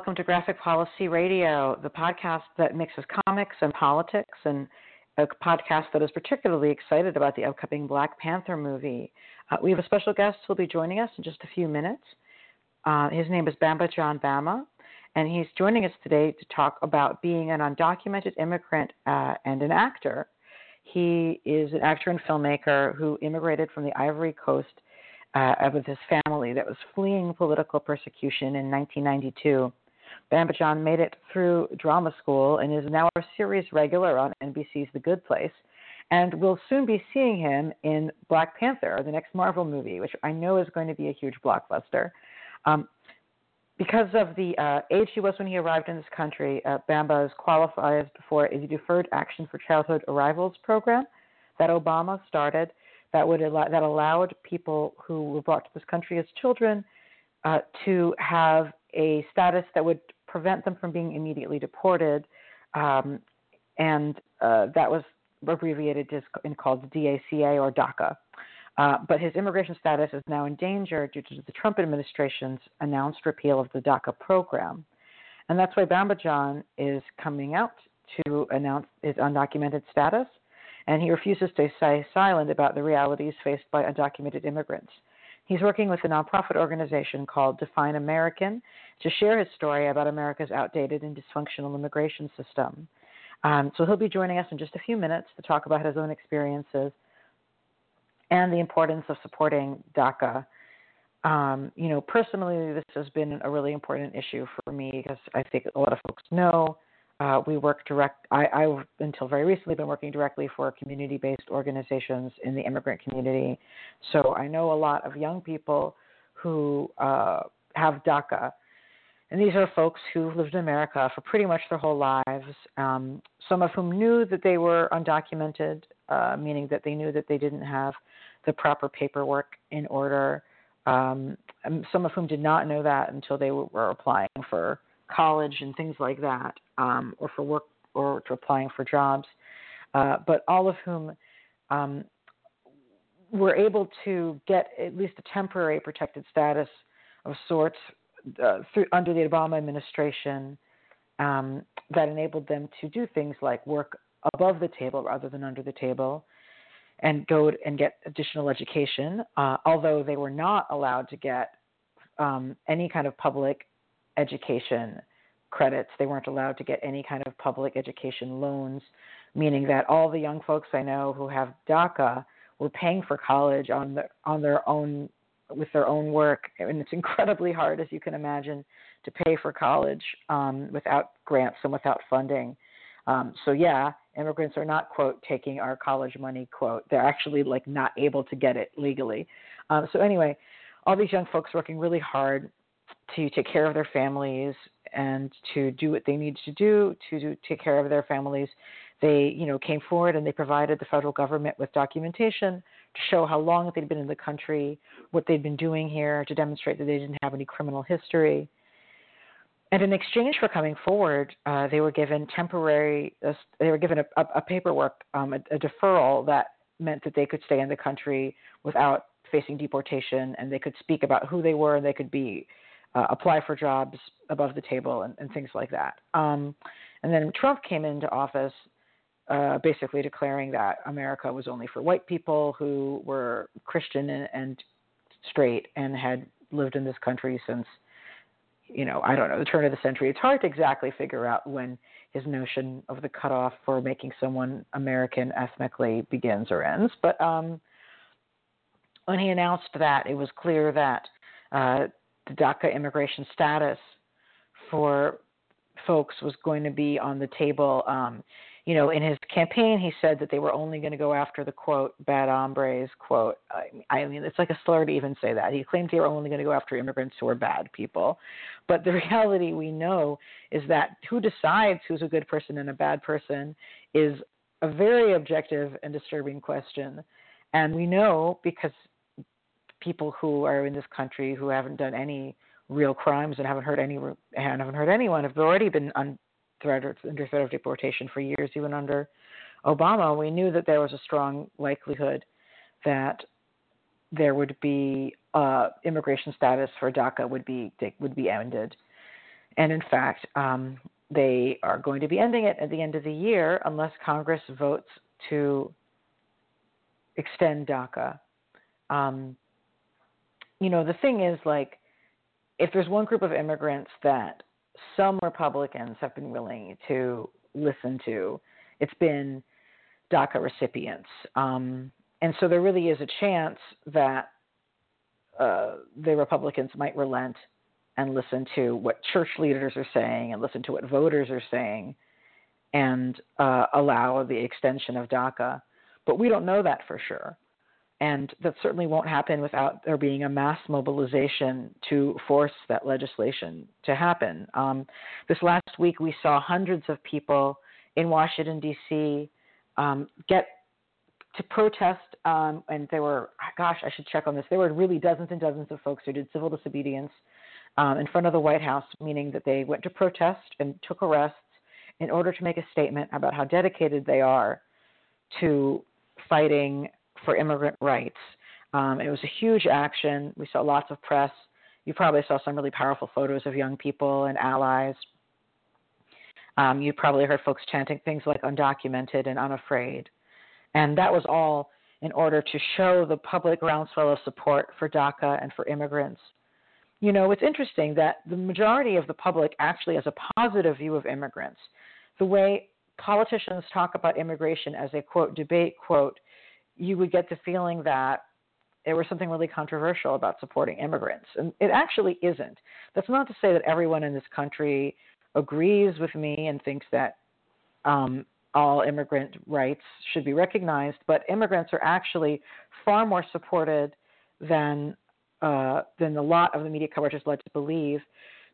welcome to Graphic Policy Radio, the podcast that mixes comics and politics, and a podcast that is particularly excited about the upcoming Black Panther movie. Uh, we have a special guest who will be joining us in just a few minutes. Uh, his name is Bambadjan Bamba, and he's joining us today to talk about being an undocumented immigrant uh, and an actor. He is an actor and filmmaker who immigrated from the Ivory Coast uh, with his family that was fleeing political persecution in 1992. Bambadjan made it through drama school and is now a series regular on NBC's The Good Place. And we'll soon be seeing him in Black Panther, the next Marvel movie, which I know is going to be a huge blockbuster. Um, because of the uh, age he was when he arrived in this country, uh, Bamba is qualified for a Deferred Action for Childhood Arrivals program that Obama started that would that allowed people who were brought to this country as children uh, to have a status that would prevent them from being immediately deported, um, and uh, that was abbreviated as in called DACA or DACA. Uh, but his immigration status is now in danger due to the Trump administration's announced repeal of the DACA program. And that's why Bambadjan is coming out to announce his undocumented status and he refuses to stay silent about the realities faced by undocumented immigrants. He's working with a nonprofit organization called Define American to share his story about America's outdated and dysfunctional immigration system. Um, so he'll be joining us in just a few minutes to talk about his own experiences and the importance of supporting DACA. Um, you know, personally, this has been a really important issue for me because I think a lot of folks know uh, we work direct. I, I until very recently been working directly for community-based organizations in the immigrant community, so I know a lot of young people who uh, have DACA, and these are folks who lived in America for pretty much their whole lives. Um, some of whom knew that they were undocumented, uh, meaning that they knew that they didn't have the proper paperwork in order. Um, some of whom did not know that until they were applying for college and things like that, um, or for work or to applying for jobs, uh, but all of whom um, were able to get at least a temporary protected status of sorts uh, through, under the Obama administration um, that enabled them to do things like work above the table rather than under the table and go and get additional education, uh, although they were not allowed to get um, any kind of public education credits. They weren't allowed to get any kind of public education loans, meaning that all the young folks I know who have DACA were paying for college on the on their own with their own work, and it's incredibly hard, as you can imagine, to pay for college um, without grants and without funding. Um, so yeah, immigrants are not quote taking our college money quote. They're actually like not able to get it legally. Um, so anyway, all these young folks working really hard to take care of their families and to do what they need to do to do, take care of their families. They, you know, came forward and they provided the federal government with documentation to show how long they'd been in the country, what they'd been doing here, to demonstrate that they didn't have any criminal history. And in exchange for coming forward, uh, they were given temporary, uh, they were given a, a, a paperwork, um, a, a deferral that meant that they could stay in the country without facing deportation, and they could speak about who they were, and they could be uh, apply for jobs above the table and, and things like that. Um, and then Trump came into office uh, basically declaring that America was only for white people who were Christian and, and straight and had lived in this country since, you know, I don't know, the turn of the century. It's hard to exactly figure out when his notion of the cutoff for making someone American ethnically begins or ends. But um, when he announced that, it was clear that uh, the DACA immigration status for folks was going to be on the table. Um, you know, in his campaign, he said that they were only going to go after the quote bad hombres quote. I, I mean, it's like a slur to even say that. He claimed they were only going to go after immigrants who are bad people, but the reality we know is that who decides who's a good person and a bad person is a very objective and disturbing question. And we know because people who are in this country who haven't done any real crimes and haven't hurt any and haven't hurt anyone have already been on threat under threat of deportation for years, even under Obama. We knew that there was a strong likelihood that there would be uh, immigration status for DACA would be would be ended. And in fact, um, they are going to be ending it at the end of the year unless Congress votes to extend DACA. Um, you know, the thing is, like, if there's one group of immigrants that some Republicans have been willing to listen to, it's been DACA recipients. Um, and so there really is a chance that uh, the Republicans might relent and listen to what church leaders are saying and listen to what voters are saying and uh, allow the extension of DACA. But we don't know that for sure. And that certainly won't happen without there being a mass mobilization to force that legislation to happen. Um, this last week, we saw hundreds of people in Washington, D.C. Um, get to protest, um, and there were, gosh, I should check on this. There were really dozens and dozens of folks who did civil disobedience um, in front of the White House, meaning that they went to protest and took arrests in order to make a statement about how dedicated they are to fighting for immigrant rights. Um, it was a huge action. We saw lots of press. You probably saw some really powerful photos of young people and allies. Um, you probably heard folks chanting things like undocumented and unafraid. And that was all in order to show the public groundswell of support for DACA and for immigrants you know, it's interesting that the majority of the public actually has a positive view of immigrants. The way politicians talk about immigration as a quote debate quote, you would get the feeling that there was something really controversial about supporting immigrants. And it actually isn't. That's not to say that everyone in this country agrees with me and thinks that um, all immigrant rights should be recognized, but immigrants are actually far more supported than uh, than a lot of the media coverage has led to believe.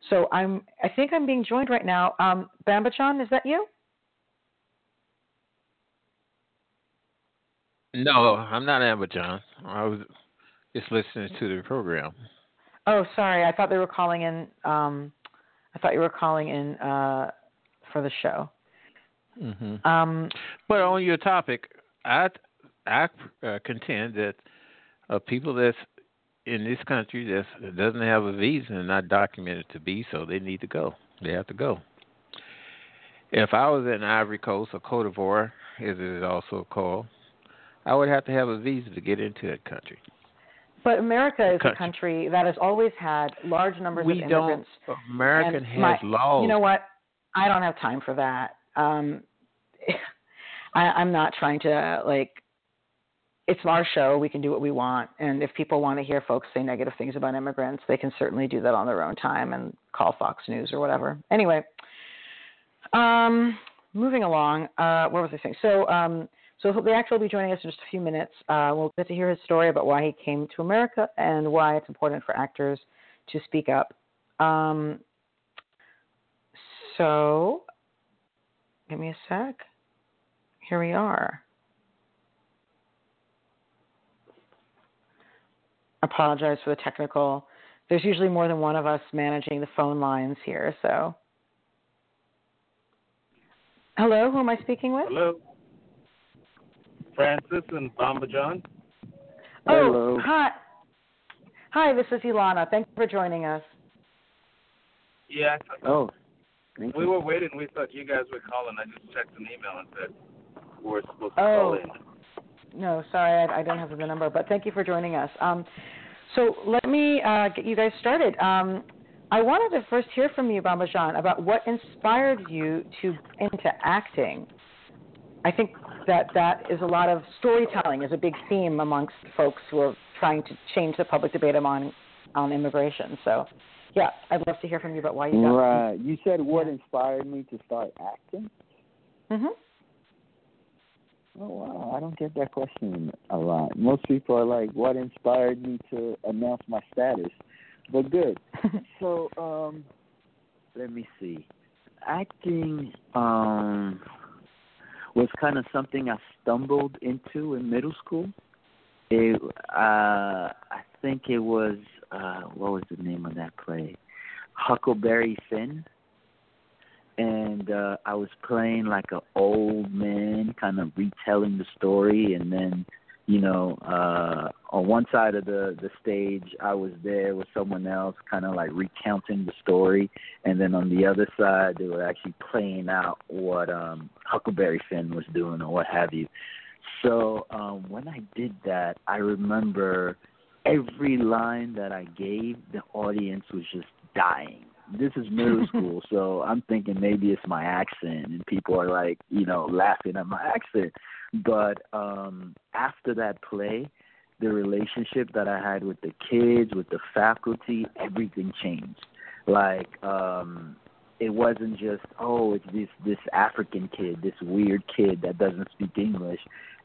So I'm, I think I'm being joined right now. Um, Bambadjan, is that you? No, I'm not Bambadjan. I was just listening to the program. Oh, sorry. I thought they were calling in. Um, I thought you were calling in uh, for the show. Mm-hmm. Um, but on your topic, I I uh, contend that uh, people that in this country that doesn't have a visa and not documented to be so, they need to go. They have to go. If I was in Ivory Coast or Cote d'Ivoire, as it is also called, I would have to have a visa to get into that country. But America is country. a country that has always had large numbers we of immigrants. Don't, American has my, laws. You know what? I don't have time for that. Um, I, I'm not trying to like it's our show. We can do what we want. And if people want to hear folks say negative things about immigrants, they can certainly do that on their own time and call Fox News or whatever. Anyway, um, moving along. Uh, what was I saying? So, um, so the actor will be joining us in just a few minutes. Uh, we'll get to hear his story about why he came to America and why it's important for actors to speak up. Um, so, give me a sec. Here we are. apologize for the technical. There's usually more than one of us managing the phone lines here, so. Hello, who am I speaking with? Hello. Francis and Bambadjan. Oh, hi. Hi, this is Ilana. Thank you for joining us. Yeah. Oh, we you. were waiting. We thought you guys were calling. I just checked an email and said we're supposed to oh. call in. No, sorry, I, I, don't have the number, but thank you for joining us. Um, so let me uh, get you guys started. Um, I wanted to first hear from you, Bamba Bambadjan, about what inspired you to into acting. I think that that is a lot of storytelling is a big theme amongst folks who are trying to change the public debate on on immigration. So, yeah, I'd love to hear from you about why you got. Right. You said what yeah. inspired me to start acting. Mhm. Oh wow, I don't get that question a lot. Most people are like, "What inspired me to announce my status?" But good. so, um, let me see. Acting um was kind of something I stumbled into in middle school. It, uh, I think it was uh, what was the name of that play? Huckleberry Finn and uh I was playing like an old man, kind of retelling the story, and then you know, uh on one side of the the stage I was there with someone else kind of like recounting the story and then on the other side they were actually playing out what um Huckleberry Finn was doing or what have you. So, um when I did that, I remember every line that I gave, the audience was just dying. This is middle school, so I'm thinking maybe it's my accent and people are like, you know, laughing at my accent but um, after that play, the relationship that I had with the kids, with the faculty, everything changed. Like um, it wasn't just oh, it's this this African kid, this weird kid that doesn't speak English.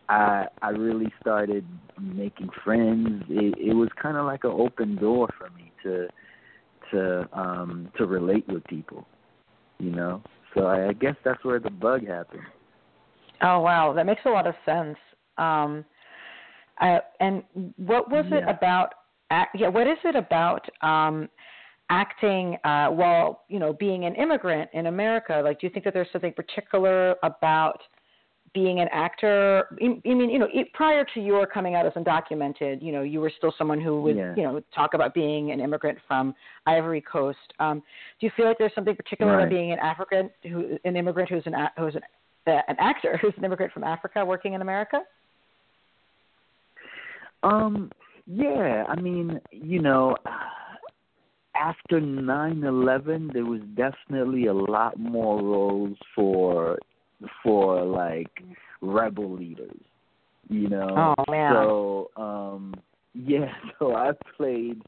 I I really started making friends. It, it was kind of like an open door for me to to um to relate with people, you know. So I, I guess that's where the bug happened. Oh wow, that makes a lot of sense. Um, uh, and what was yeah. it about? Yeah, what is it about um, acting uh, while you know being an immigrant in America? Like, do you think that there's something particular about being an actor? I mean, you know, prior to your coming out as undocumented, you know, you were still someone who would, yeah. you know, talk about being an immigrant from Ivory Coast. Um, do you feel like there's something particular right. about being an African, who, an immigrant who's an who's an an actor who's an immigrant from Africa working in America? Um, yeah, I mean, you know, after nine eleven, there was definitely a lot more roles for for like rebel leaders. You know, oh man. So, um, yeah, so I played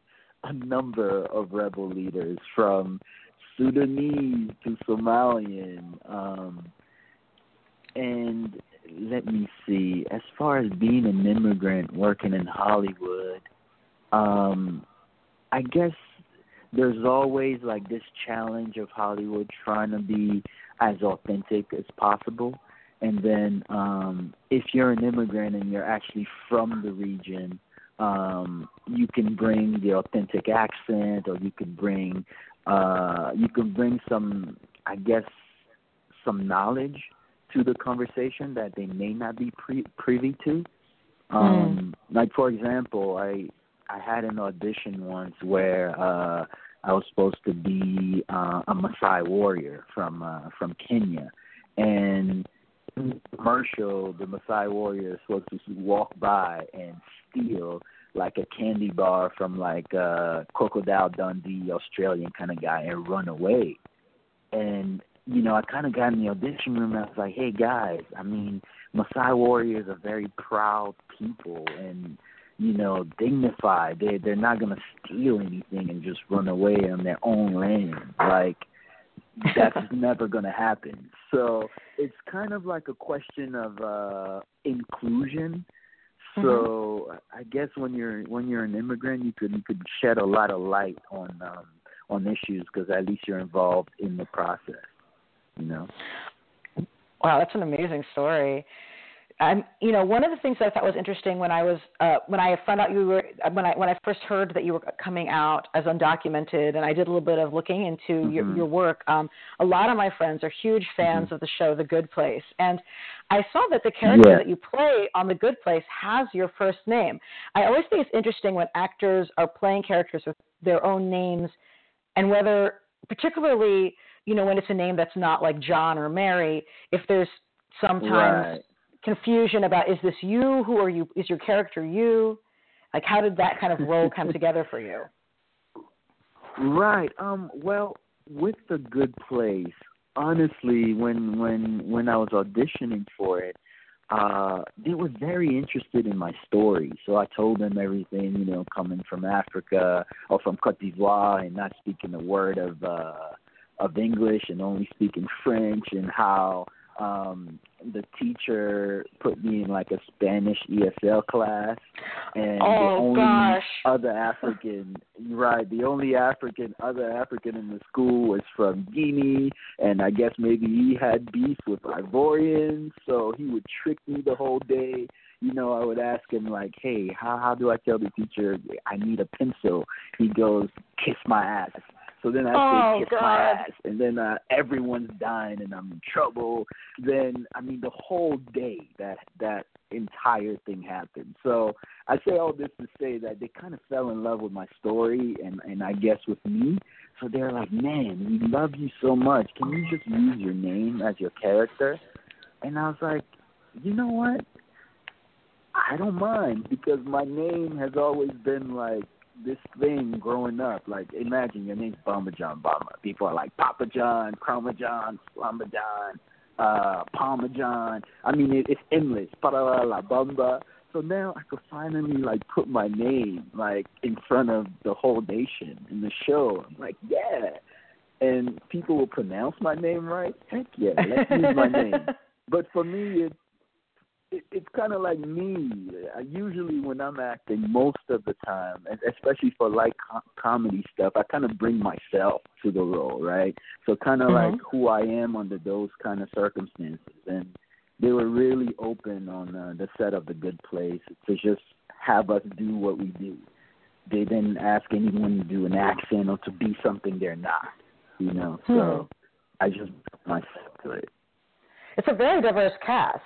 a number of rebel leaders from Sudanese to Somalian. Um, and let me see. As far as being an immigrant working in Hollywood, um, I guess there's always like this challenge of Hollywood trying to be as authentic as possible. And then um if you're an immigrant and you're actually from the region, um you can bring the authentic accent or you can bring uh you can bring some I guess some knowledge to the conversation that they may not be pre- privy to. Um, mm. Like for example, I I had an audition once where uh, I was supposed to be uh, a Maasai warrior from uh, from Kenya, and in the commercial, the Maasai warrior is supposed to walk by and steal like a candy bar from like uh Crocodile Dundee Australian kind of guy and run away. And you know, I kind of got in the audition room and I was like, hey guys, I mean, Maasai warriors are very proud people and you know dignified. They they're not gonna steal anything and just run away on their own land. Like that's never gonna happen. So it's kind of like a question of uh inclusion. So mm-hmm. I guess when you're when you're an immigrant, you could you could shed a lot of light on um on issues because at least you're involved in the process you know. Wow, that's an amazing story. I'm, you know, one of the things that I thought was interesting when I was uh, when I found out you were when I when I first heard that you were coming out as undocumented, and I did a little bit of looking into mm-hmm. your, your work. Um, a lot of my friends are huge fans mm-hmm. of the show The Good Place, and I saw that the character yeah. that you play on The Good Place has your first name. I always think it's interesting when actors are playing characters with their own names, and whether particularly you know, when it's a name that's not like John or Mary, if there's sometimes right. confusion about is this you? Who are you? Is your character you? Like, how did that kind of role come together for you? Right. Um. Well, with the Good Place, honestly, when when when I was auditioning for it, uh, they were very interested in my story. So I told them everything, you know, coming from Africa or from Cote d'Ivoire and not speaking a word of uh of English and only speaking French and how um the teacher put me in like a Spanish ESL class and oh, the only gosh. other African right, the only African other African in the school was from Guinea and I guess maybe he had beef with Ivorians, so he would trick me the whole day. You know, I would ask him like, Hey, how how do I tell the teacher I need a pencil? He goes, Kiss my ass So then I oh, kiss God. my ass, and then uh, everyone's dying, and I'm in trouble. Then I mean the whole day that that entire thing happened. So I say all this to say that they kind of fell in love with my story, and and I guess with me. So they're like, man, we love you so much. Can you just use your name as your character? And I was like, you know what? I don't mind because my name has always been like this thing growing up. Like, imagine your name's Bambadjan Bamba. People are like Papa John, Chroma John, Slamba John, uh, Palma John. I mean, it, it's endless. La Bamba. So now I could finally like put my name like in front of the whole nation in the show. I'm like, yeah. And people will pronounce my name right. Heck yeah, let's use my name. But for me, it it, it's kind of like me. I usually, when I'm acting, most of the time, especially for like com- comedy stuff, I kind of bring myself to the role, right? So kind of mm-hmm. like who I am under those kind of circumstances, and they were really open on uh, the set of The Good Place to just have us do what we do. They didn't ask anyone to do an accent or to be something they're not, you know. Hmm. So I just myself to it. It's a very diverse cast.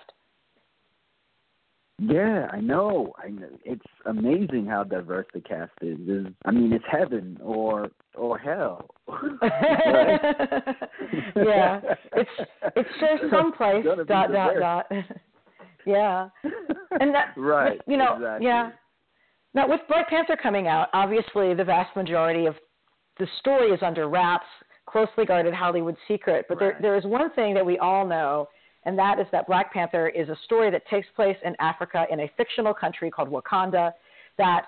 Yeah, I know. I know. It's amazing how diverse the cast is. It's, I mean, it's heaven or or hell. yeah, it's it's sure someplace. Dot dot dot. yeah, and that right. You know, exactly. yeah. Now with Black Panther coming out, obviously the vast majority of the story is under wraps, closely guarded Hollywood secret. But right. there there is one thing that we all know and that is that Black Panther is a story that takes place in Africa in a fictional country called Wakanda that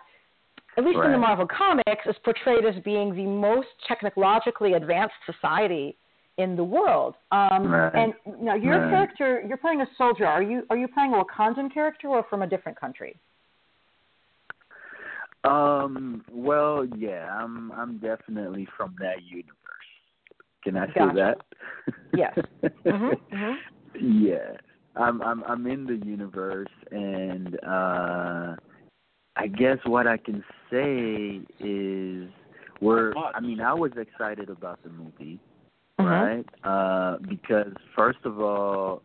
at least right. in the Marvel comics is portrayed as being the most technologically advanced society in the world. Um, right. And now your right. character, you're playing a soldier. Are you are you playing a Wakandan character or from a different country? Um. Well, yeah, I'm. I'm definitely from that universe. Can I say that? Yes. mm-hmm. Mm-hmm. Yeah, I'm I'm I'm in the universe, and uh I guess what I can say is we're. I mean, I was excited about the movie, mm-hmm. right? Uh Because first of all,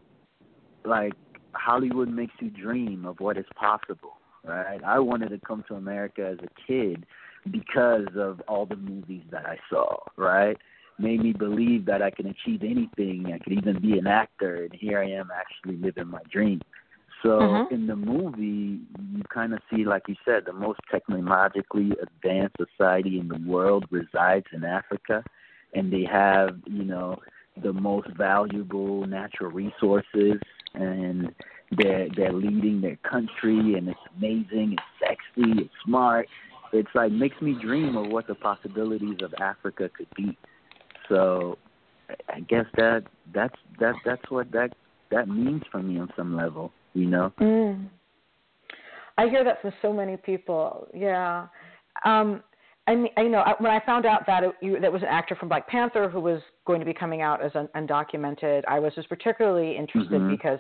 like Hollywood makes you dream of what is possible, right? I wanted to come to America as a kid because of all the movies that I saw, right? Made me believe that I can achieve anything. I could even be an actor, and here I am actually living my dream. So mm-hmm. in the movie, you kind of see, like you said, the most technologically advanced society in the world resides in Africa, and they have, you know, the most valuable natural resources, and they're they're leading their country, and it's amazing, it's sexy, it's smart. It's like makes me dream of what the possibilities of Africa could be. So I guess that that's that that's what that that means for me on some level, you know. Mm. I hear that from so many people. Yeah. Um I mean, I, you know, when I found out that it, you, that was an actor from Black Panther who was going to be coming out as un, undocumented, I was just particularly interested mm-hmm. because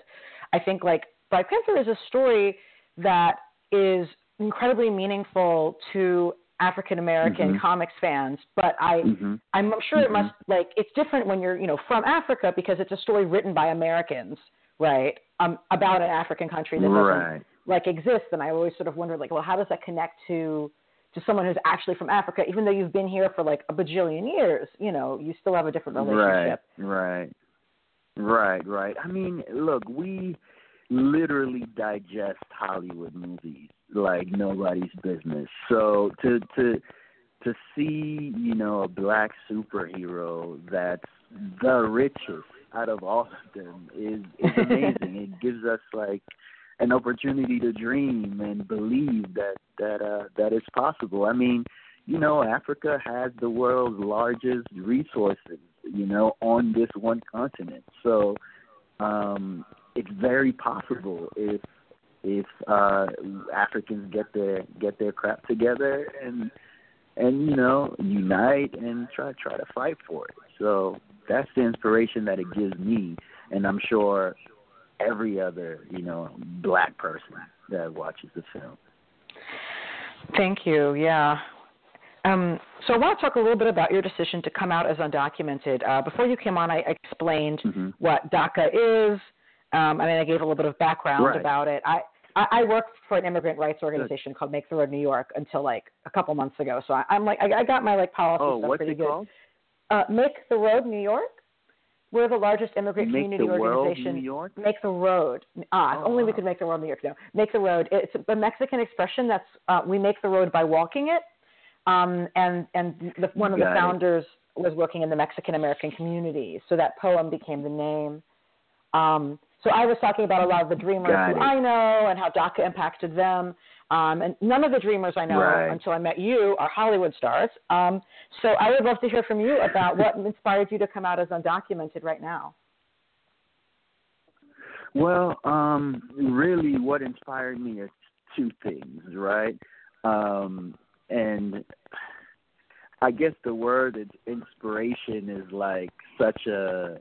I think like Black Panther is a story that is incredibly meaningful to African American mm-hmm. comics fans, but I mm-hmm. I'm sure it mm-hmm. must like it's different when you're you know from Africa because it's a story written by Americans, right? Um, about an African country that right. doesn't like exist, and I always sort of wondered like, well, how does that connect to to someone who's actually from Africa, even though you've been here for like a bajillion years, you know, you still have a different relationship. Right, right, right, right. I mean, look, we literally digest Hollywood movies like nobody's business. So to to to see, you know, a black superhero that's the richest out of all of them is is amazing. it gives us like an opportunity to dream and believe that that uh that it's possible. I mean, you know, Africa has the world's largest resources, you know, on this one continent. So um it's very possible if if uh Africans get their get their crap together and and you know unite and try try to fight for it. So that's the inspiration that it gives me, and I'm sure every other you know black person that watches the film. Thank you. Yeah. Um, so I want to talk a little bit about your decision to come out as undocumented. Uh, before you came on, I explained mm-hmm. what DACA is. Um, I mean, I gave a little bit of background right. about it. I, I, I worked for an immigrant rights organization Good. called Make the Road New York until like a couple months ago. So I, I'm like, I, I got my like policy oh, stuff what's pretty it good. Called? Uh, Make the Road New York. We're the largest immigrant make community the organization. World New York? Make the road. Ah, oh, only we wow. could make the world New York. No, make the road. It's a Mexican expression that's uh, we make the road by walking it. Um, and and the, one of Got the founders it. was working in the Mexican American community, so that poem became the name. Um, so I was talking about a lot of the dreamers who. I know and how DACA impacted them. Um, and none of the dreamers I know Right. until I met you are Hollywood stars. Um, so I would love to hear from you about what inspired you to come out as undocumented right now. Well, um, really, what inspired me is two things, right? Um, and I guess the word is inspiration is like such a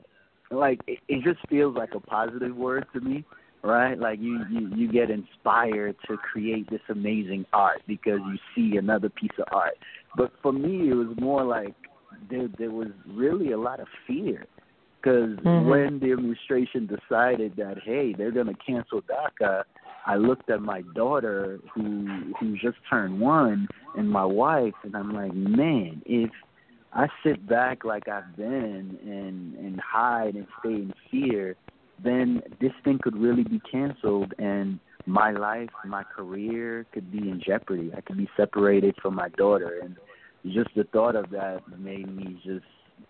like it, it just feels like a positive word to me, right? Like you, you you get inspired to create this amazing art because you see another piece of art. But for me, it was more like there there was really a lot of fear because Mhm. when the administration decided that hey they're going to cancel DACA, I looked at my daughter who who just turned one and my wife and I'm like man if I sit back like I've been and and hide and stay in fear, then this thing could really be canceled and my life, my career could be in jeopardy. I could be separated from my daughter and just the thought of that made me just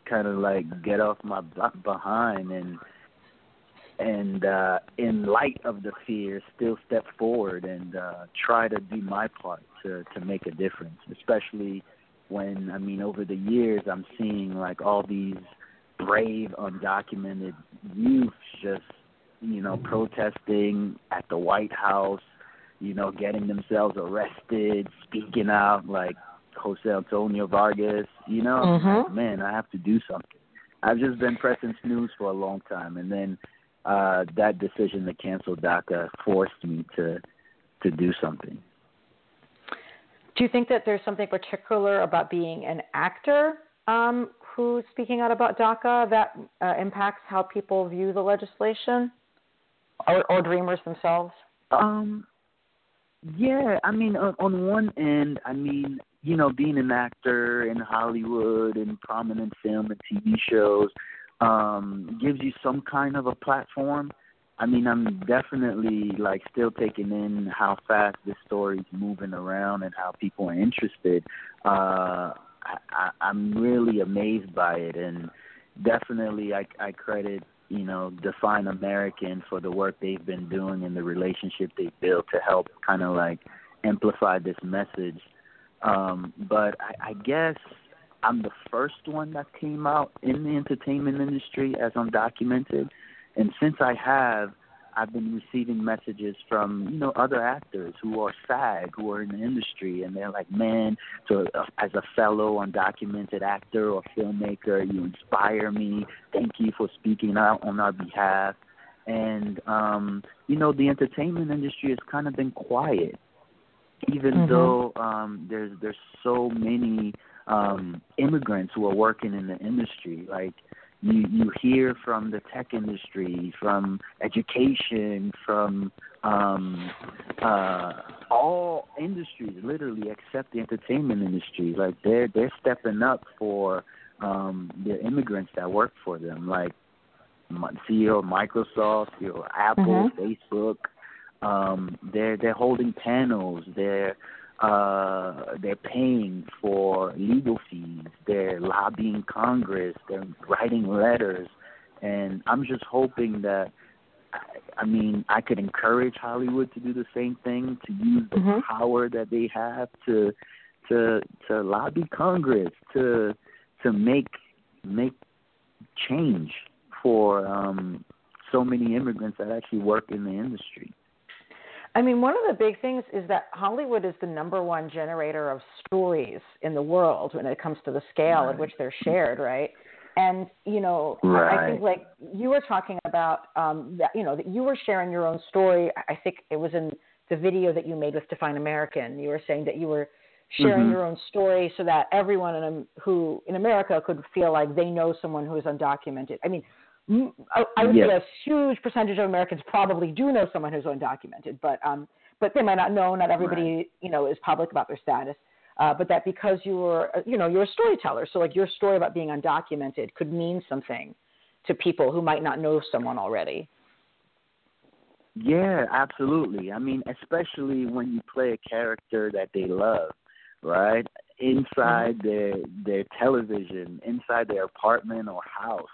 kind of like get off my behind and and uh in light of the fear still step forward and uh try to do my part to to make a difference especially when I mean over the years I'm seeing like all these brave undocumented youth just you know protesting at the White House, you know getting themselves arrested, speaking out like Jose Antonio Vargas, you know, Mhm. man, I have to do something. I've just been pressing snooze for a long time and then uh that decision to cancel DACA forced me to to do something. Do you think that there's something particular about being an actor um, who's speaking out about DACA that uh, impacts how people view the legislation, or, or dreamers themselves? Um, yeah, I mean, on, on one end, I mean, you know, being an actor in Hollywood and prominent film and TV shows um, gives you some kind of a platform. I mean, I'm definitely like still taking in how fast this story's moving around and how people are interested. Uh, I, I, I'm really amazed by it, and definitely I, I credit you know Define American for the work they've been doing and the relationship they've built to help kind of like amplify this message. Um, but I, I guess I'm the first one that came out in the entertainment industry as undocumented. And since I have, I've been receiving messages from you know other actors who are SAG, who are in the industry, and they're like, "Man, to uh, as a fellow undocumented actor or filmmaker, you inspire me. Thank you for speaking out on our behalf." And um, you know, the entertainment industry has kind of been quiet, even Mhm. though um, there's there's so many um, immigrants who are working in the industry, like you you hear from the tech industry, from education, from um, uh, all industries, literally except the entertainment industry. Like they're they're stepping up for um, the immigrants that work for them, like CEO of Microsoft, you know, Apple, Mhm. Facebook. Um, they're they're holding panels. They're uh, they're paying for legal fees. They're lobbying Congress. They're writing letters, and I'm just hoping that. I- I mean, I could encourage Hollywood to do the same thing, to use the Mhm. power that they have to to to lobby Congress to to make make change for um so many immigrants that actually work in the industry. I mean, one of the big things is that Hollywood is the number one generator of stories in the world when it comes to the scale at which they're shared, right? And you know, I, I think like you were talking about, um, that you know, that you were sharing your own story. I- I think it was in the video that you made with Define American. You were saying that you were sharing mm-hmm. your own story so that everyone in, who in America could feel like they know someone who is undocumented. I mean, I, I would yes. say a huge percentage of Americans probably do know someone who's undocumented, but um, but they might not know. Not everybody, right. you know, is public about their status. Uh, but that because you were, uh, you know, you're a storyteller, so like your story about being undocumented could mean something to people who might not know someone already. Yeah, absolutely. I mean, especially when you play a character that they love, right? Inside mm-hmm. their their television, inside their apartment or house.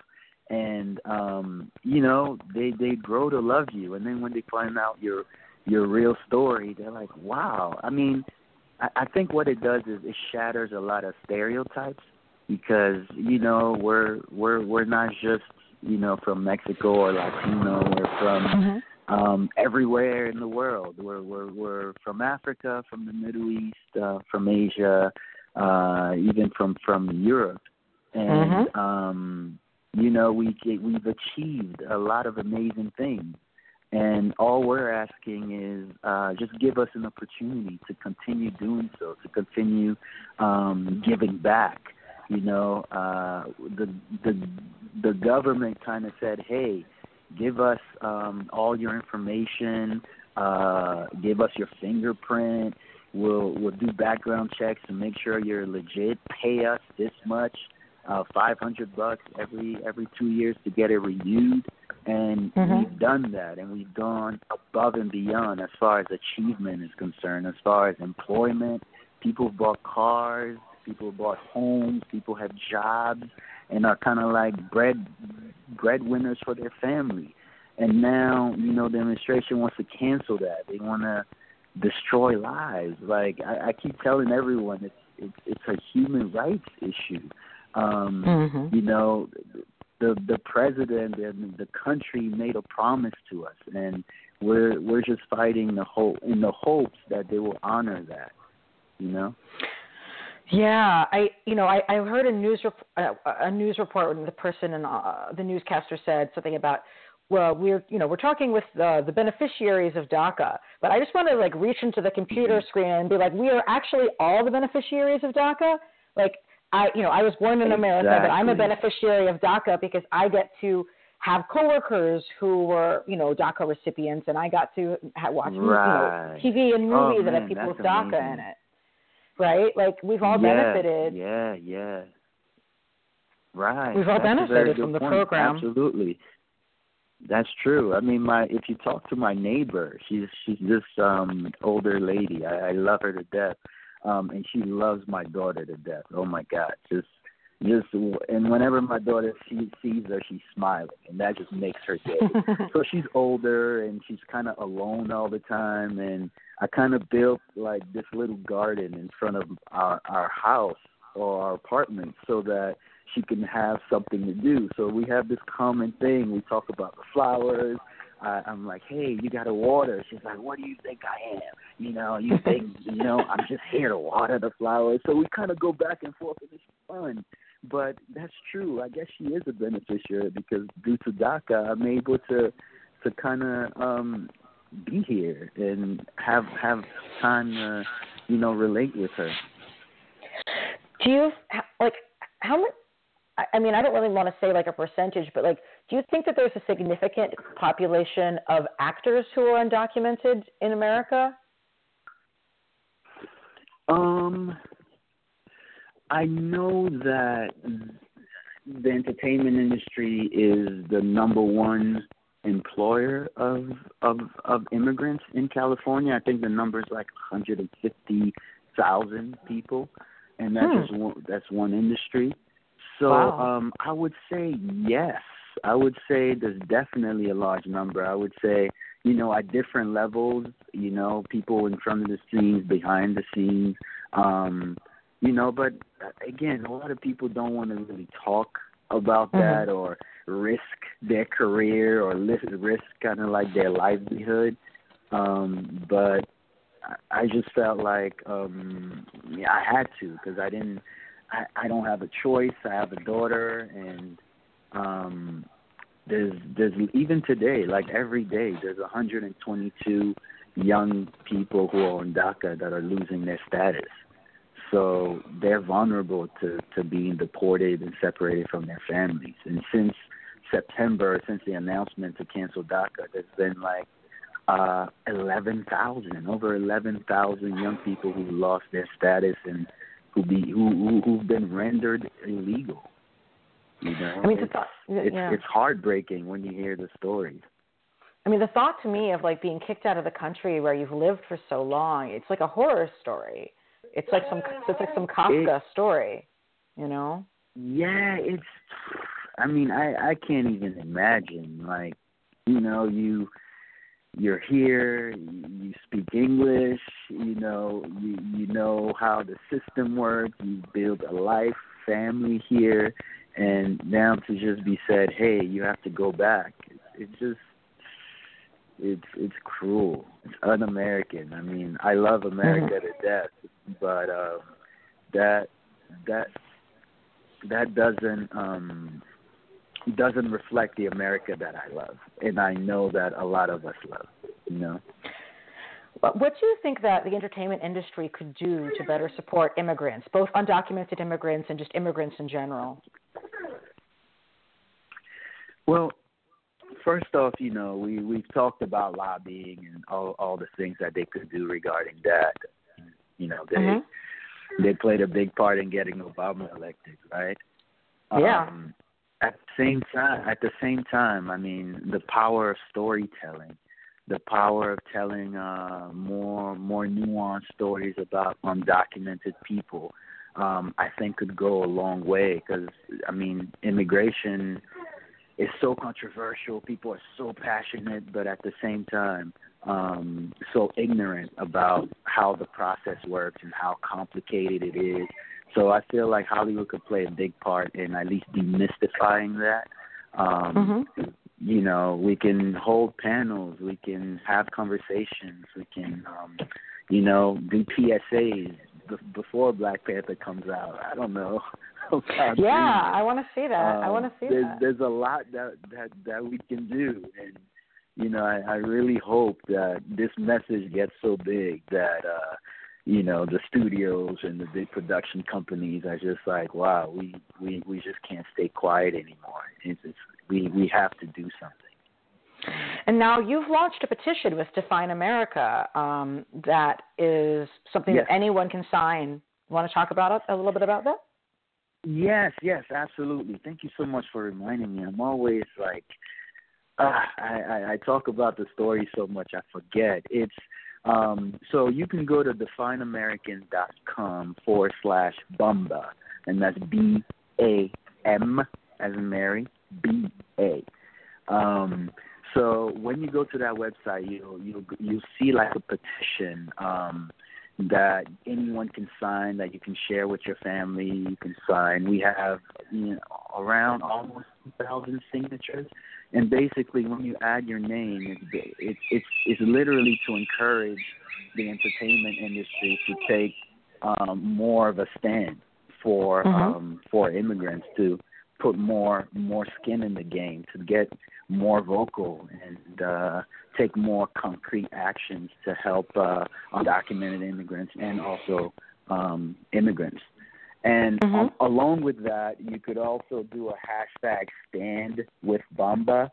And um, you know, they they grow to love you and then when they find out your your real story, they're like, Wow. I mean, I, I think what it does is it shatters a lot of stereotypes because, you know, we're we're we're not just, you know, from Mexico or Latino, we're from mm-hmm um, everywhere in the world. We're, we're, we're from Africa, from the Middle East, uh, from Asia, uh, even from from Europe, and mm-hmm. um, you know we we've achieved a lot of amazing things. And all we're asking is uh, just give us an opportunity to continue doing so, to continue um, giving back. You know, uh, the the the government kind of said, "Hey, give us um, all your information, uh, give us your fingerprint. We'll we'll do background checks and make sure you're legit. Pay us this much, uh, five hundred bucks every every two years to get it renewed. And mm-hmm. we've done that, and we've gone above and beyond as far as achievement is concerned, as far as employment. People have bought cars, people have bought homes, people have jobs, and are kind of like bread breadwinners for their family. And now, you know, the administration wants to cancel that. They want to destroy lives. Like I, I keep telling everyone, it's it's it's a human rights issue. Um, mm-hmm. You know, the the president and the country made a promise to us, and we're we're just fighting the hope in the hopes that they will honor that. You know. Yeah, I you know I, I heard a news rep- uh, a news report when the person and uh, the newscaster said something about well we're you know we're talking with the the beneficiaries of DACA, but I just want to like reach into the computer mm-hmm. screen and be like we are actually all the beneficiaries of DACA. Like I you know I was born in America, exactly. but I'm a beneficiary of DACA because I get to have coworkers who were, you know, DACA recipients, and I got to watch right. you know, TV and oh, movies oh, that have people with amazing. DACA in it right? Like we've all yeah, benefited. Yeah, yeah. Right. We've all That's benefited from the point. program. Absolutely. That's true. I mean, my if you talk to my neighbor, she's she's this um older lady. I, I love her to death, um, and she loves my daughter to death. Oh my God, just just and whenever my daughter she sees her, she's smiling, and that just makes her day. so she's older and she's kind of alone all the time, and I kind of built like this little garden in front of our our house or our apartment so that she can have something to do. So we have this common thing. We talk about the flowers. I, I'm like, hey, you got to water. She's like, what do you think I am? You know, you think, you know, I'm just here to water the flowers. So we kind of go back and forth, and it's fun. But that's true. I guess she is a beneficiary because due to DACA, I'm able to to kind of um be here and have have time to you know relate with her. Do you like how much? I mean, I don't really want to say like a percentage, but like, do you think that there's a significant population of actors who are undocumented in America? Um, I know that the entertainment industry is the number one employer of of of immigrants in California. I think the number is like 150,000 people, and that's hmm. just one, that's one industry. So wow. um, I would say yes. I would say there's definitely a large number. I would say you know at different levels. You know, people in front of the scenes, behind the scenes. Um, you know, but uh, again, a lot of people don't want to really talk about mm-hmm. that or risk their career or risk kind of like their livelihood. Um, but I just felt like um, I had to because I didn't. I, I don't have a choice. I have a daughter, and um, there's there's even today, like every day, there's 122 young people who are on DACA that are losing their status. so they're vulnerable to to being deported and separated from their families. And since September, since the announcement to cancel DACA, there's been like uh, 11,000, over 11,000 young people who lost their status and who be who, who who've been rendered illegal. You know, I mean, it's, thought, it's, yeah. it's heartbreaking when you hear the stories. I mean, the thought to me of like being kicked out of the country where you've lived for so long, it's like a horror story. It's like some it's like some Kafka it, story, you know? Yeah, it's I mean, I I can't even imagine like, you know, you you're here, you speak English, you know, you you know how the system works, you build a life, family here, and now to just be said, "Hey, you have to go back." It, it just it's it's cruel. It's un-American. I mean, I love America mm-hmm. to death, but uh, that that that doesn't um doesn't reflect the America that I love, and I know that a lot of us love. You know. What do you think that the entertainment industry could do to better support immigrants, both undocumented immigrants and just immigrants in general? Well, first off, you know, we we've talked about lobbying and all all the things that they could do regarding that. You know, they mm-hmm. they played a big part in getting Obama elected, right? Yeah. Um, at the same time, at the same time, I mean, the power of storytelling, the power of telling uh, more more nuanced stories about undocumented people, um, I think could go a long way. Because I mean, immigration is so controversial. People are so passionate, but at the same time, um, so ignorant about how the process works and how complicated it is. So I feel like Hollywood could play a big part in at least demystifying that. Um, mm-hmm. You know, we can hold panels, we can have conversations, we can, um, you know, do PSAs before Black Panther comes out. I don't know. yeah, I want to see that. Um, I want to see there's, that. There's a lot that that that we can do, and you know, I, I really hope that this message gets so big that uh, you know the studios and the big production companies are just like, wow, we we we just can't stay quiet anymore. It's, it's we we have to do something. And now you've launched a petition with Define America um, that is something yes. that anyone can sign. Want to talk about it a little bit about that? Yes, yes, absolutely. Thank you so much for reminding me. I'm always like, uh, I, I, I talk about the story so much I forget. It's um, so you can go to defineamerican.com forward slash Bamba, and that's B A M as in Mary, B A. Um, so when you go to that website, you'll you'll you'll see like a petition. Um, that anyone can sign, that you can share with your family. You can sign. We have you know, around almost 2,000 signatures, and basically, when you add your name, it's it's it's, it's literally to encourage the entertainment industry to take um, more of a stand for mm-hmm. um, for immigrants to put more more skin in the game, to get more vocal and uh, take more concrete actions to help uh, undocumented immigrants and also um, immigrants. And mm-hmm. along with that, you could also do a hashtag stand with Bamba.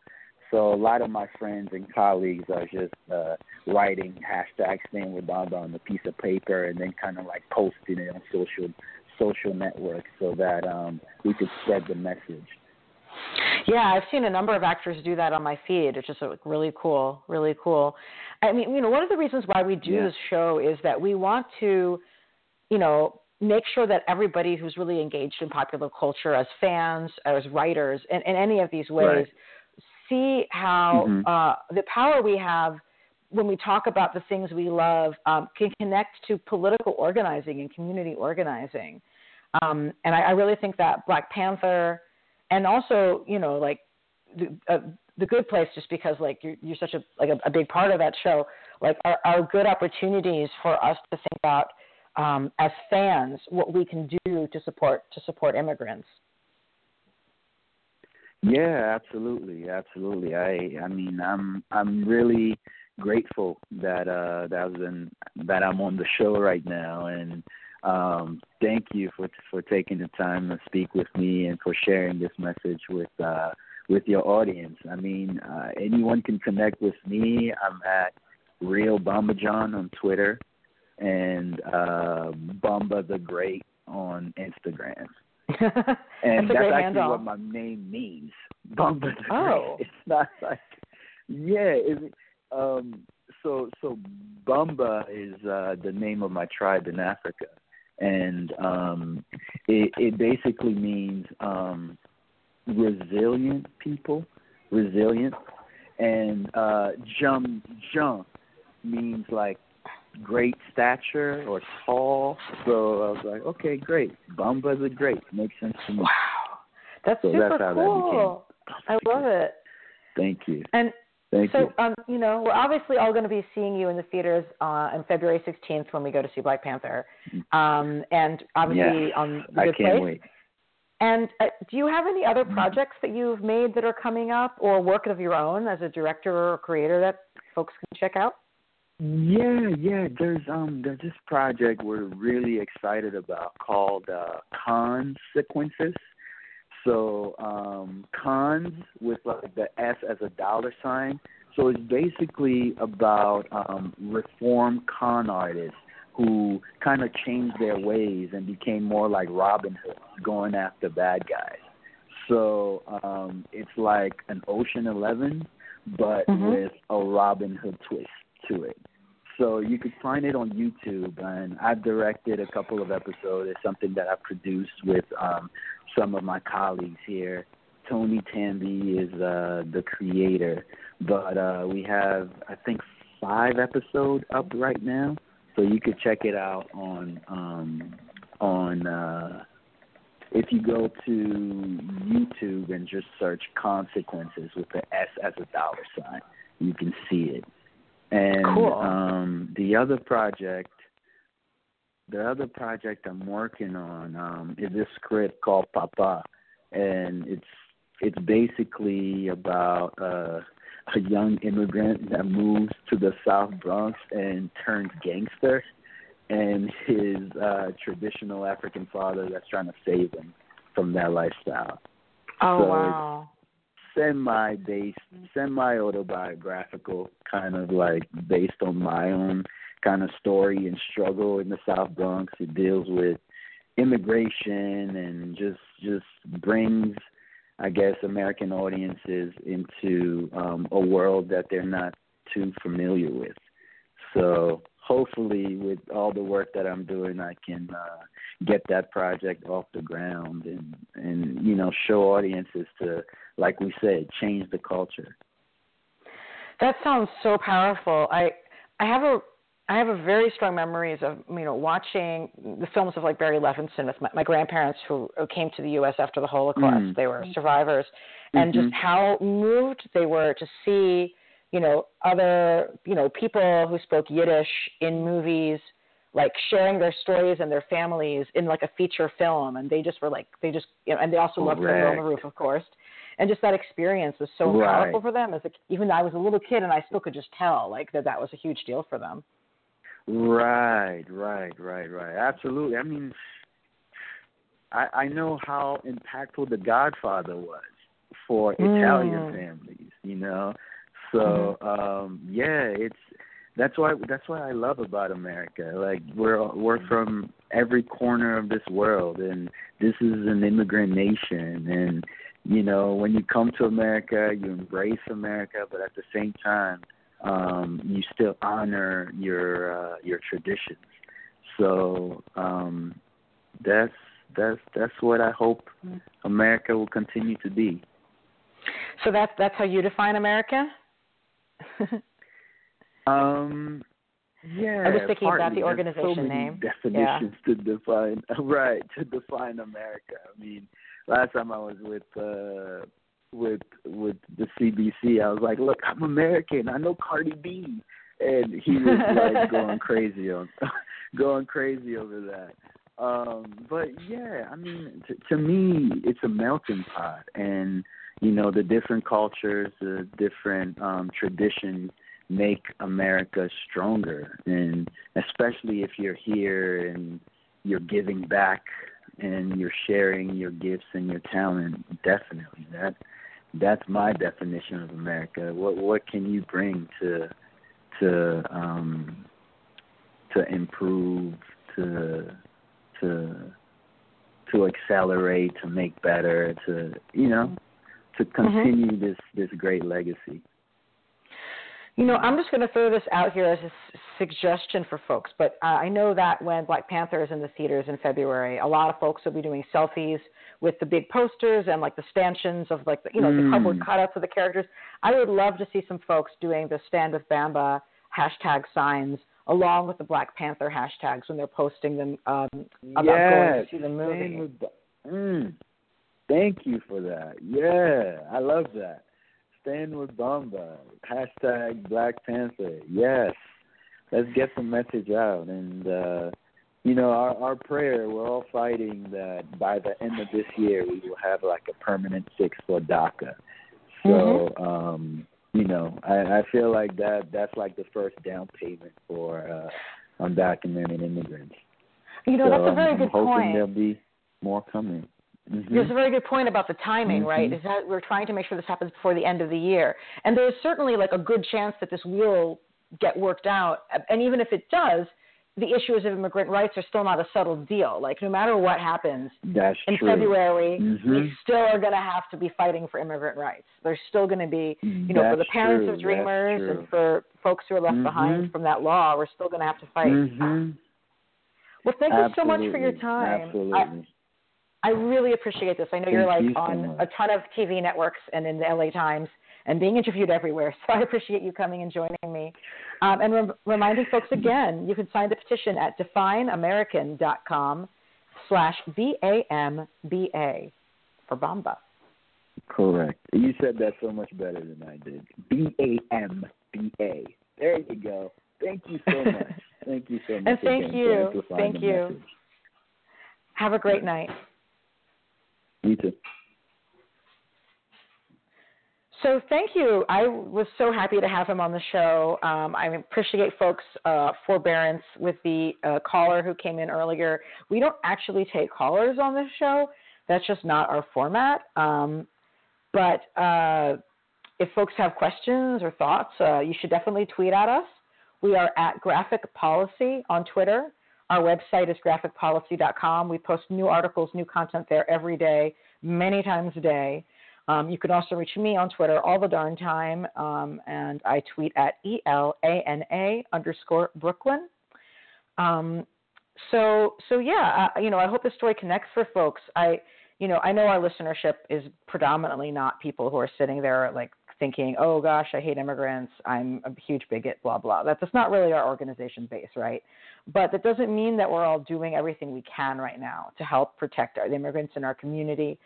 So a lot of my friends and colleagues are just uh, writing hashtag stand with Bamba on a piece of paper and then kind of like posting it on social social networks so that um, we could spread the message. Yeah, I've seen a number of actors do that on my feed. It's just really cool, really cool. I mean, you know, one of the reasons why we do yeah. this show is that we want to, you know, make sure that everybody who's really engaged in popular culture as fans, as writers, in, in any of these ways, right. see how mm-hmm. uh, the power we have when we talk about the things we love um, can connect to political organizing and community organizing. Um, and I, I really think that Black Panther and also you know like the, uh, the good place just because like you're you're such a like a, a big part of that show like are, are good opportunities for us to think about um, as fans what we can do to support to support immigrants. Yeah, absolutely, absolutely. I I mean I'm I'm really grateful that uh that was in, that I'm on the show right now and um, thank you for for taking the time to speak with me and for sharing this message with uh, with your audience. I mean, uh, anyone can connect with me. I'm at Real Bambadjan on Twitter and uh, Bamba the Great on Instagram. and that's, that's actually what my name means. Bamba the oh. Great. It's not like yeah. It, um, so so Bamba is uh, the name of my tribe in Africa, and um, it, it basically means um, resilient people, resilient, and uh, Jum Jum means like great stature or tall. So I was like, okay, great. Bamba the Great makes sense to me. Wow, that's so super that's how cool. That I love it. Thank you. And Thank so, you. um, you know, we're obviously all going to be seeing you in the theaters uh, on February 16th when we go to see Black Panther, um, and obviously on the I Good can't Place. wait. And uh, do you have any other projects that you've made that are coming up, or work of your own as a director or creator that folks can check out? Yeah, yeah. There's um there's this project we're really excited about called uh Con Sequences. So um cons with like the S as a dollar sign. So it's basically about um reform con artists who kind of changed their ways and became more like Robin Hood, going after bad guys. So um it's like an Ocean Eleven but Mhm. with a Robin Hood twist to it. So you could find it on YouTube, and I've directed a couple of episodes. It's something that I've produced with um, some of my colleagues here. Tony Tanby is uh, the creator, but uh, we have I think five episodes up right now, so you could check it out on um, on. Uh, if you go to YouTube and just search consequences with the S as a dollar sign, you can see it. And Cool. um the other project the other project I'm working on um is this script called Papa and it's it's basically about uh a young immigrant that moves to the South Bronx and turns gangster and his uh traditional African father that's trying to save him from that lifestyle. Oh So wow! Semi based, semi autobiographical, kind of like based on my own kind of story and struggle in the South Bronx. It deals with immigration and just just brings I guess American audiences into um a world that they're not too familiar with. So hopefully with all the work that I'm doing I can uh get that project off the ground and and you know show audiences to like we said change the culture That sounds so powerful. I I have a I have a very strong memories of you know watching the films of like Barry Levinson with my, my grandparents who came to the U.S. after the Holocaust. Mm. They were survivors, and Mhm. just how moved they were to see you know other you know people who spoke Yiddish in movies like sharing their stories and their families in like a feature film. And they just were like they just you know and they also loved Fiddler on the Roof of course. And just that experience was so Right. powerful for them. As a, even though I was a little kid and I still could just tell like that that was a huge deal for them. right right right right. Absolutely. I mean i i know how impactful the godfather was for italian Mm. families you know so um yeah it's that's why that's what I love about America. Like we're we're from every corner of this world and this is an immigrant nation and you know, when you come to America, you embrace America, but at the same time, um you still honor your uh your traditions. So, um that's that's that's what I hope America will continue to be. So that's that's how you define America. Um, yeah. I was thinking about the so organization many name. Definitions to define right to define America. I mean, last time I was with uh with with the CBC, I was like, "Look, I'm American. I know Cardi B," and he was like going crazy on going crazy over that. Um, but yeah, I mean, to, to me, it's a melting pot, and you know, the different cultures, the different um, traditions make America stronger, and especially if you're here and you're giving back and you're sharing your gifts and your talent. Definitely, that that's my definition of America. What what can you bring to to um to improve to to to accelerate to make better to you know to mm-hmm. continue mm-hmm. this this great legacy you know, I'm just going to throw this out here as a suggestion for folks, but uh, I know that when Black Panther is in the theaters in February, a lot of folks will be doing selfies with the big posters and like the stanchions of like the, you know mm. the cardboard cutouts of the characters. I would love to see some folks doing the Stand with Bamba hashtag signs along with the Black Panther hashtags when they're posting them um, about yes. going to see the movie. Mm. Thank you for that. Yeah, I love that. Stand with Bamba. Hashtag Black Panther. Yes. Let's get the message out. And, uh, you know, our, our prayer, we're all fighting that by the end of this year, we will have like a permanent fix for DACA. So, mm-hmm. um, you know, I, I feel like that that's like the first down payment for uh, undocumented immigrants. You know, so that's a very I'm, good I'm hoping point. There'll be more coming. Mm-hmm. There's a very good point about the timing, mm-hmm. right? Is that we're trying to make sure this happens before the end of the year, and there's certainly like a good chance that this will get worked out. And even if it does, the issues of immigrant rights are still not a settled deal. Like no matter what happens That's in true. February, mm-hmm. we still are going to have to be fighting for immigrant rights. There's still going to be, you know, That's for the parents true. of dreamers and for folks who are left mm-hmm. behind from that law, we're still going to have to fight. Mm-hmm. Well, thank Absolutely. you so much for your time. Absolutely. I, I really appreciate this. I know Thank you're like you so on much. a ton of TV networks and in the LA Times and being interviewed everywhere. So I appreciate you coming and joining me. Um, and re- reminding folks again, you can sign the petition at defineamerican.com slash B-A-M-B-A for Bamba. Correct. You said that so much better than I did. B A M B A. There you go. Thank you so much. thank you so much. And thank you. Thank you. Message. Have a great night. You too. So thank you. I was so happy to have him on the show. Um, I appreciate folks' uh, forbearance with the uh, caller who came in earlier. We don't actually take callers on this show. That's just not our format. Um, but uh, if folks have questions or thoughts, uh, you should definitely tweet at us. We are at Graphic Policy on Twitter. Our website is graphicpolicy.com. We post new articles, new content there every day, many times a day. Um, you can also reach me on Twitter all the darn time, um, and I tweet at ELANA underscore Brooklyn. Um, so, so yeah, you know, I hope this story connects for folks. I, you know, I know our listenership is predominantly not people who are sitting there like thinking, oh gosh, I hate immigrants, I'm a huge bigot, blah blah. That's, that's not really our organization base, right? But that doesn't mean that we're all doing everything we can right now to help protect our, the immigrants in our community.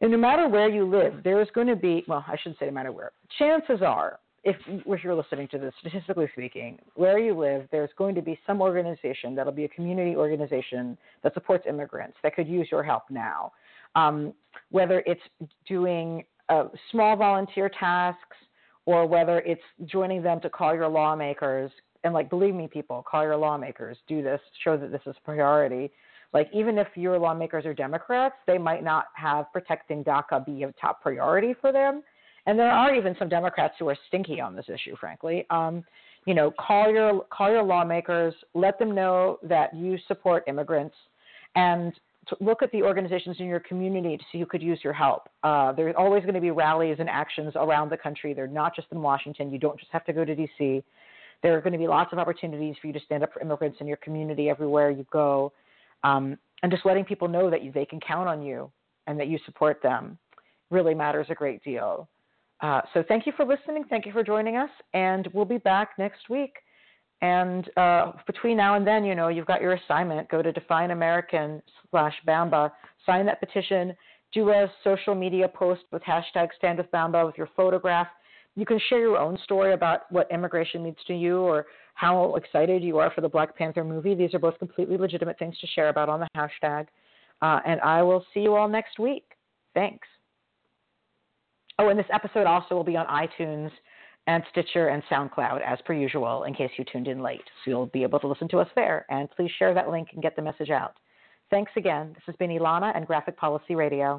And no matter where you live, there is going to be, well, I shouldn't say no matter where, chances are, if, if you're listening to this, statistically speaking, where you live, there's going to be some organization that'll be a community organization that supports immigrants that could use your help now. Um, whether it's doing uh, small volunteer tasks or whether it's joining them to call your lawmakers and like believe me people call your lawmakers do this show that this is a priority like, even if your lawmakers are Democrats, they might not have protecting DACA be a top priority for them. And there are even some Democrats who are stinky on this issue, frankly. Um, you know, call your call your lawmakers, let them know that you support immigrants, and look at the organizations in your community to see who could use your help. Uh, there's always going to be rallies and actions around the country. They're not just in Washington. You don't just have to go to D.C. There are going to be lots of opportunities for you to stand up for immigrants in your community everywhere you go um, and just letting people know that you, they can count on you and that you support them really matters a great deal. Uh, so thank you for listening. Thank you for joining us, and we'll be back next week. And uh, between now and then, you know, you've got your assignment. Go to Define American slash Bamba, sign that petition, do a social media post with hashtag Stand with Bamba with your photograph. You can share your own story about what immigration means to you or how excited you are for the Black Panther movie. These are both completely legitimate things to share about on the hashtag. Uh, and I will see you all next week. Thanks. Oh, and this episode also will be on iTunes and Stitcher and SoundCloud as per usual in case you tuned in late. So you'll be able to listen to us there. And please share that link and get the message out. Thanks again. This has been Elana and Graphic Policy Radio.